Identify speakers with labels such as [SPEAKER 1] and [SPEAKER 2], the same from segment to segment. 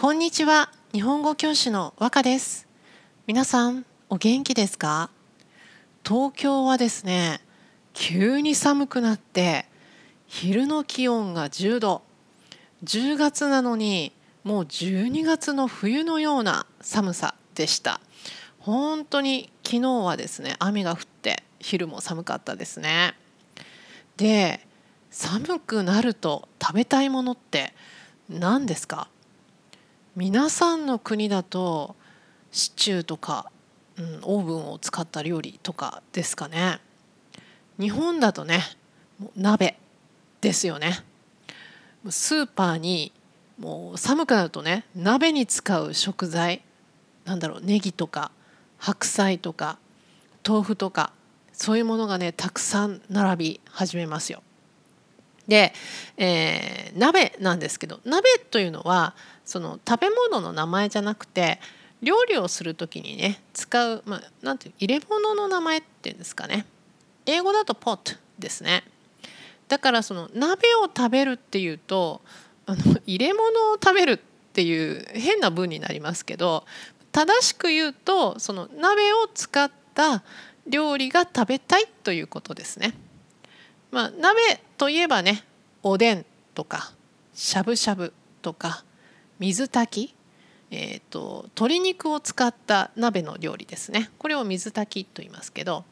[SPEAKER 1] こんにちは。日本語教師の和歌です。皆さんお元気ですか？東京はですね急に寒くなって昼の気温が10度。10月なのにもう12月の冬のような寒さでした。本当に昨日はですね雨が降って昼も寒かったですね。で寒くなると食べたいものって何ですか？皆さんの国だとシチューとか、うん、オーブンを使った料理とかですかね日本だとね鍋ですよねスーパーにもう寒くなるとね鍋に使う食材なんだろうネギとか白菜とか豆腐とかそういうものがねたくさん並び始めますよ。で、えー、鍋なんですけど鍋というのはその食べ物の名前じゃなくて料理をする時にね使う、まあ、なんていう入れ物の名前っていうんですかね英語だとポットですねだからその鍋を食べるっていうとあの入れ物を食べるっていう変な文になりますけど正しく言うとその鍋を使った料理が食べたいということですね。まあ、鍋といえばねおでんとかしゃぶしゃぶとか水炊き、えーと、鶏肉を使った鍋の料理ですね。これを水炊きと言いますけど、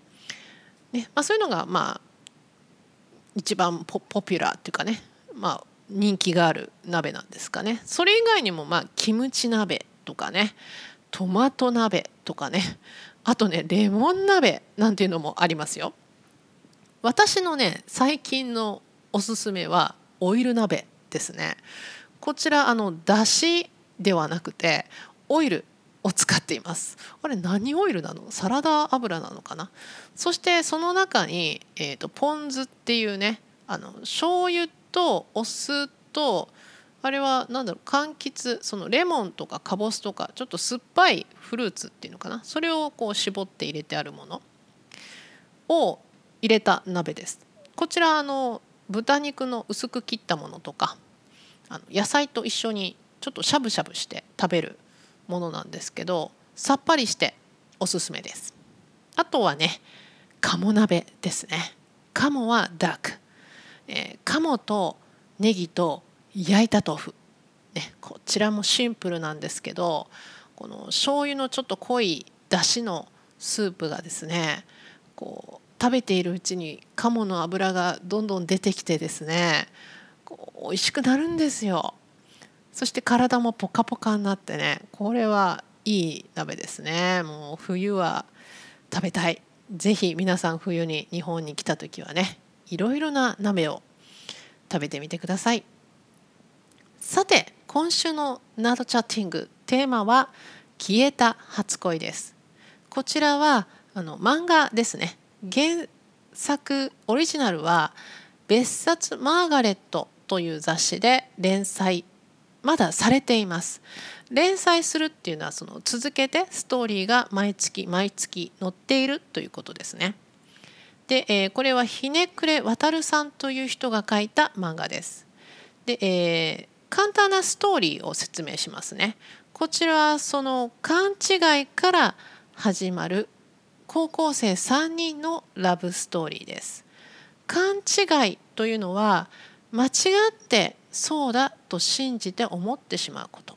[SPEAKER 1] ねまあ、そういうのがまあ一番ポポピュラーっていうかね、まあ、人気がある鍋なんですかね。それ以外にもまあキムチ鍋とかねトマト鍋とかねあとねレモン鍋なんていうのもありますよ。私のね最近のおすすめはオイル鍋ですね。こちらあのだしではなくてオイルを使っています。あれ何オイルなの？サラダ油なのかな？そしてその中に、えーと、ポン酢っていうねあの醤油とお酢とあれは何だろう柑橘そのレモンとかかぼすとかちょっと酸っぱいフルーツっていうのかな？それをこう絞って入れてあるものを入れた鍋です。こちらあの豚肉の薄く切ったものとかあの野菜と一緒にちょっとしゃぶしゃぶして食べるものなんですけどさっぱりしておすすめです。あとはね鴨鍋ですね。鴨はダーク、えー、鴨とネギと焼いた豆腐、ね、こちらもシンプルなんですけどこの醤油のちょっと濃いだしのスープがですねこう食べているうちに鴨の脂がどんどん出てきてですね美味しくなるんですよ。そして体もポカポカになってねこれはいい鍋ですね。もう冬は食べたい。是非皆さん冬に日本に来た時はねいろいろな鍋を食べてみてください。さて今週のナードチャッティングテーマは消えた初恋です。こちらはあの漫画ですね。原作オリジナルは別冊マーガレットという雑誌で連載まだされています。連載するっていうのはその続けてストーリーが毎月毎月載っているということですね。で、えー、これはひねくれわたるさんという人が書いた漫画です。で、えー、簡単なストーリーを説明しますね。こちらはその勘違いから始まる高校生3人のラブストーリーです勘違いというのは間違ってそうだと信じて思ってしまうこと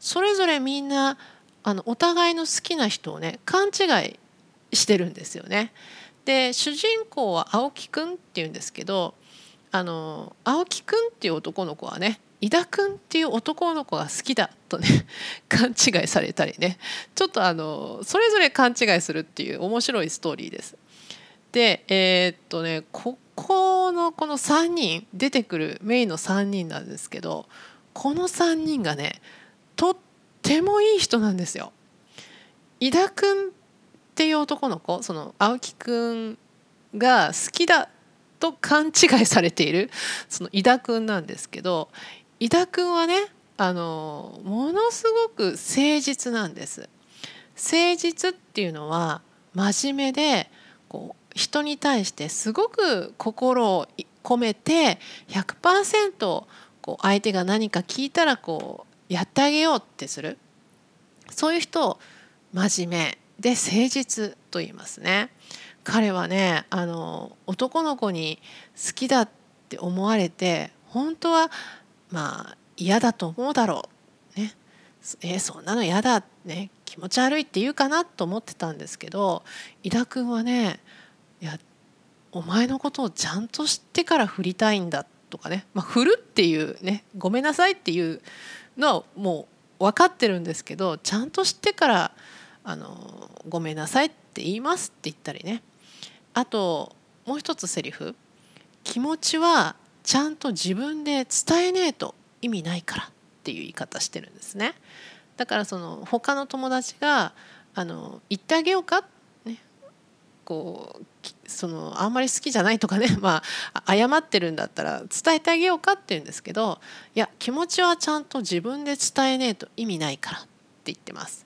[SPEAKER 1] それぞれみんなあのお互いの好きな人をね勘違いしてるんですよね。で主人公は青木くんっていうんですけどあの青木くんっていう男の子はね井田くんっていう男の子が好きだとね 勘違いされたりねちょっとあのそれぞれ勘違いするっていう面白いストーリーです。でえー、っとねここのこの3人出てくるメインの3人なんですけどこの3人がねとってもいい人なんですよ。井田君っていう男の子その青木くんが好きだと勘違いされているその井田君なんですけど井田君はねあのものすごく誠実なんです。誠実っていうのは真面目でこう人に対してすごく心を込めて100%こう相手が何か聞いたらこうやってあげようってするそういう人を真面目で誠実と言いますね。彼はねあの男の子に好きだって思われて本当はまあ嫌だと思うだろう。ね。えー、そんなの嫌だ。ね。気持ち悪いって言うかなと思ってたんですけど井田君はねいやお前のことをちゃんと知ってから振りたいんだとかね、まあ、振るっていうねごめんなさいっていうのはもう分かってるんですけどちゃんと知ってからあのごめんなさいって言いますって言ったりね。あともう一つセリフ。気持ちはちゃんと自分で伝えねえと意味ないからっていう言い方してるんですねだからその他の友達があの言ってあげようか？ねこうそのあんまり好きじゃないとかね、まあ、謝ってるんだったら伝えてあげようかって言うんですけどいや気持ちはちゃんと自分で伝えねえと意味ないからって言ってます。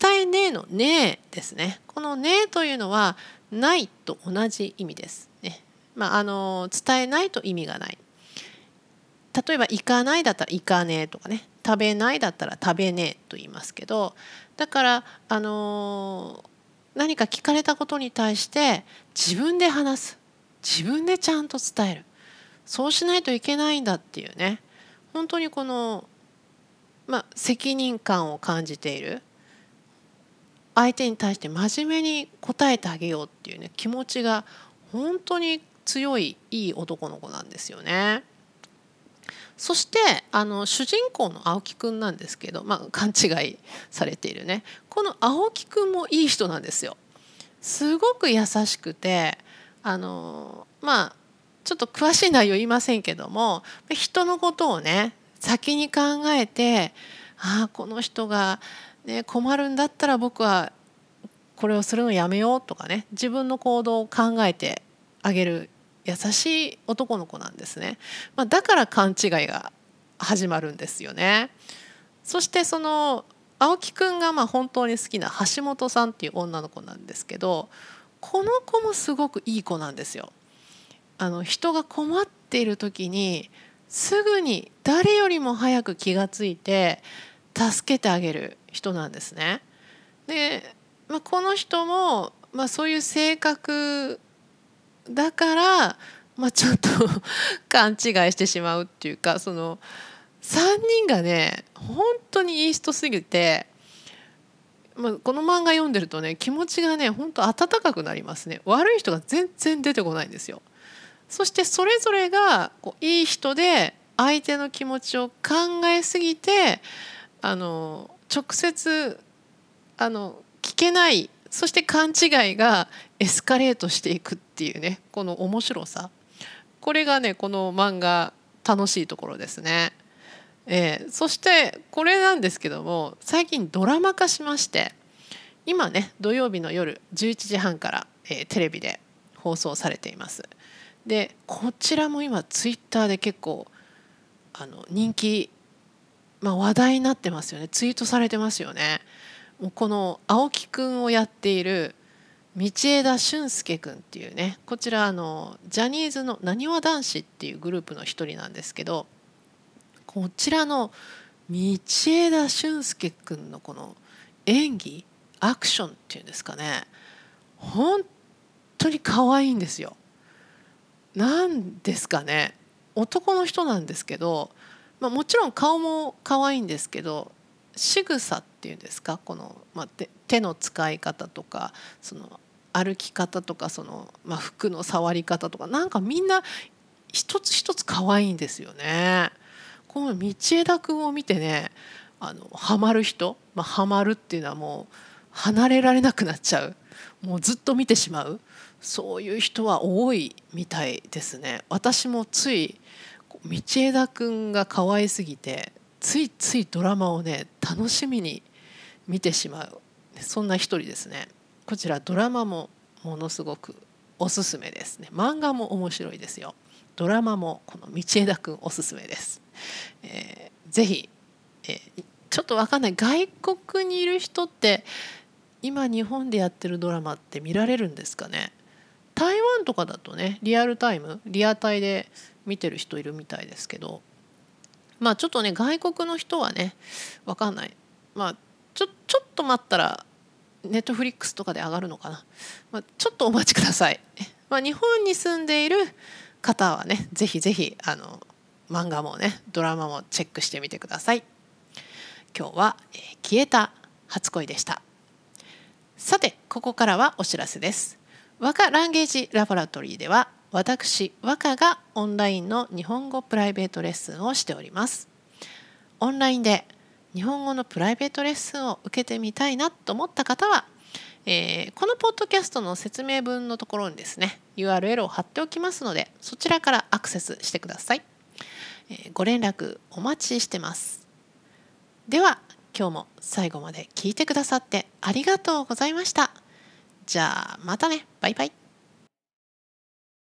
[SPEAKER 1] 伝えねえのねえですね。このねえというのはないと同じ意味です。まあ、あの伝えないと意味がない。例えば行かないだったら行かねえとかね。食べないだったら食べねえと言いますけどだからあの何か聞かれたことに対して自分で話す。自分でちゃんと伝える。そうしないといけないんだっていうね。本当にこの、まあ、責任感を感じている。相手に対して真面目に答えてあげようっていうね気持ちが本当に強いいい男の子なんですよね。そしてあの主人公の青木くんなんですけど、まあ、勘違いされているねこの青木くんもいい人なんですよ。すごく優しくてあのまあちょっと詳しい内容言いませんけども人のことをね先に考えてああこの人が、ね、困るんだったら僕はこれをするのやめようとかね自分の行動を考えてあげる優しい男の子なんですね、まあ、だから勘違いが始まるんですよね。そしてその青木くんがまあ本当に好きな橋本さんっていう女の子なんですけどこの子もすごくいい子なんですよ。あの人が困っている時にすぐに誰よりも早く気が付いて助けてあげる人なんですね。で、まあ、この人も、まあ、そういう性格だから、まあ、ちょっと 勘違いしてしまうっていうかその3人がね本当にいい人すぎて、まあ、この漫画読んでるとね気持ちがね本当温かくなりますね。悪い人が全然出てこないんですよ。そしてそれぞれがこういい人で相手の気持ちを考えすぎてあの直接あの聞けない。そして勘違いがエスカレートしていくっっていうねこの面白さこれがねこの漫画楽しいところですね。えー、そしてこれなんですけども最近ドラマ化しまして今ね土曜日の夜11時半から、えー、テレビで放送されています。でこちらも今ツイッターで結構あの人気、まあ、話題になってますよねツイートされてますよね。もうこの青木くんをやっている道枝俊介君っていうねこちらあのジャニーズのなにわ男子っていうグループの一人なんですけどこちらの道枝俊介君のこの演技アクションっていうんですかね本当に可愛いんですよ。なんですかね男の人なんですけど、まあ、もちろん顔も可愛いんですけど仕草っていうんですかこの、まあ、手の使い方とかその歩き方とかその、まあ、服の触り方とかなんかみんな一つ一つ可愛いんですよね。この道枝君を見てねあのハマる人、まあ、ハマるっていうのはもう離れられなくなっちゃうもうずっと見てしまうそういう人は多いみたいですね。私もつい道枝君が可愛すぎてついついドラマをね楽しみに見てしまうそんな一人ですねこちらドラマもものすごくおすすめですね。漫画も面白いですよ。ドラマもこの道枝くんおすすめです、えー、ぜひ、えー、ちょっとわかんない。外国にいる人って今日本でやってるドラマって見られるんですかね？台湾とかだとねリアルタイムリアタイで見てる人いるみたいですけど。まあちょっとね外国の人はねわかんない。まあちょちょっと待ったらネットフリックスとかで上がるのかな、まあ、ちょっとお待ちください、まあ、日本に住んでいる方はねぜひぜひあの漫画もねドラマもチェックしてみてください。今日は、えー、消えた初恋でした。さてここからはお知らせです。和歌ランゲージラボラトリーでは私和歌がオンラインの日本語プライベートレッスンをしております。オンラインで日本語のプライベートレッスンを受けてみたいなと思った方は、えー、このポッドキャストの説明文のところにですね URL を貼っておきますのでそちらからアクセスしてください、えー、ご連絡お待ちしてます。では今日も最後まで聞いてくださってありがとうございました。じゃあまたね。バイバイ。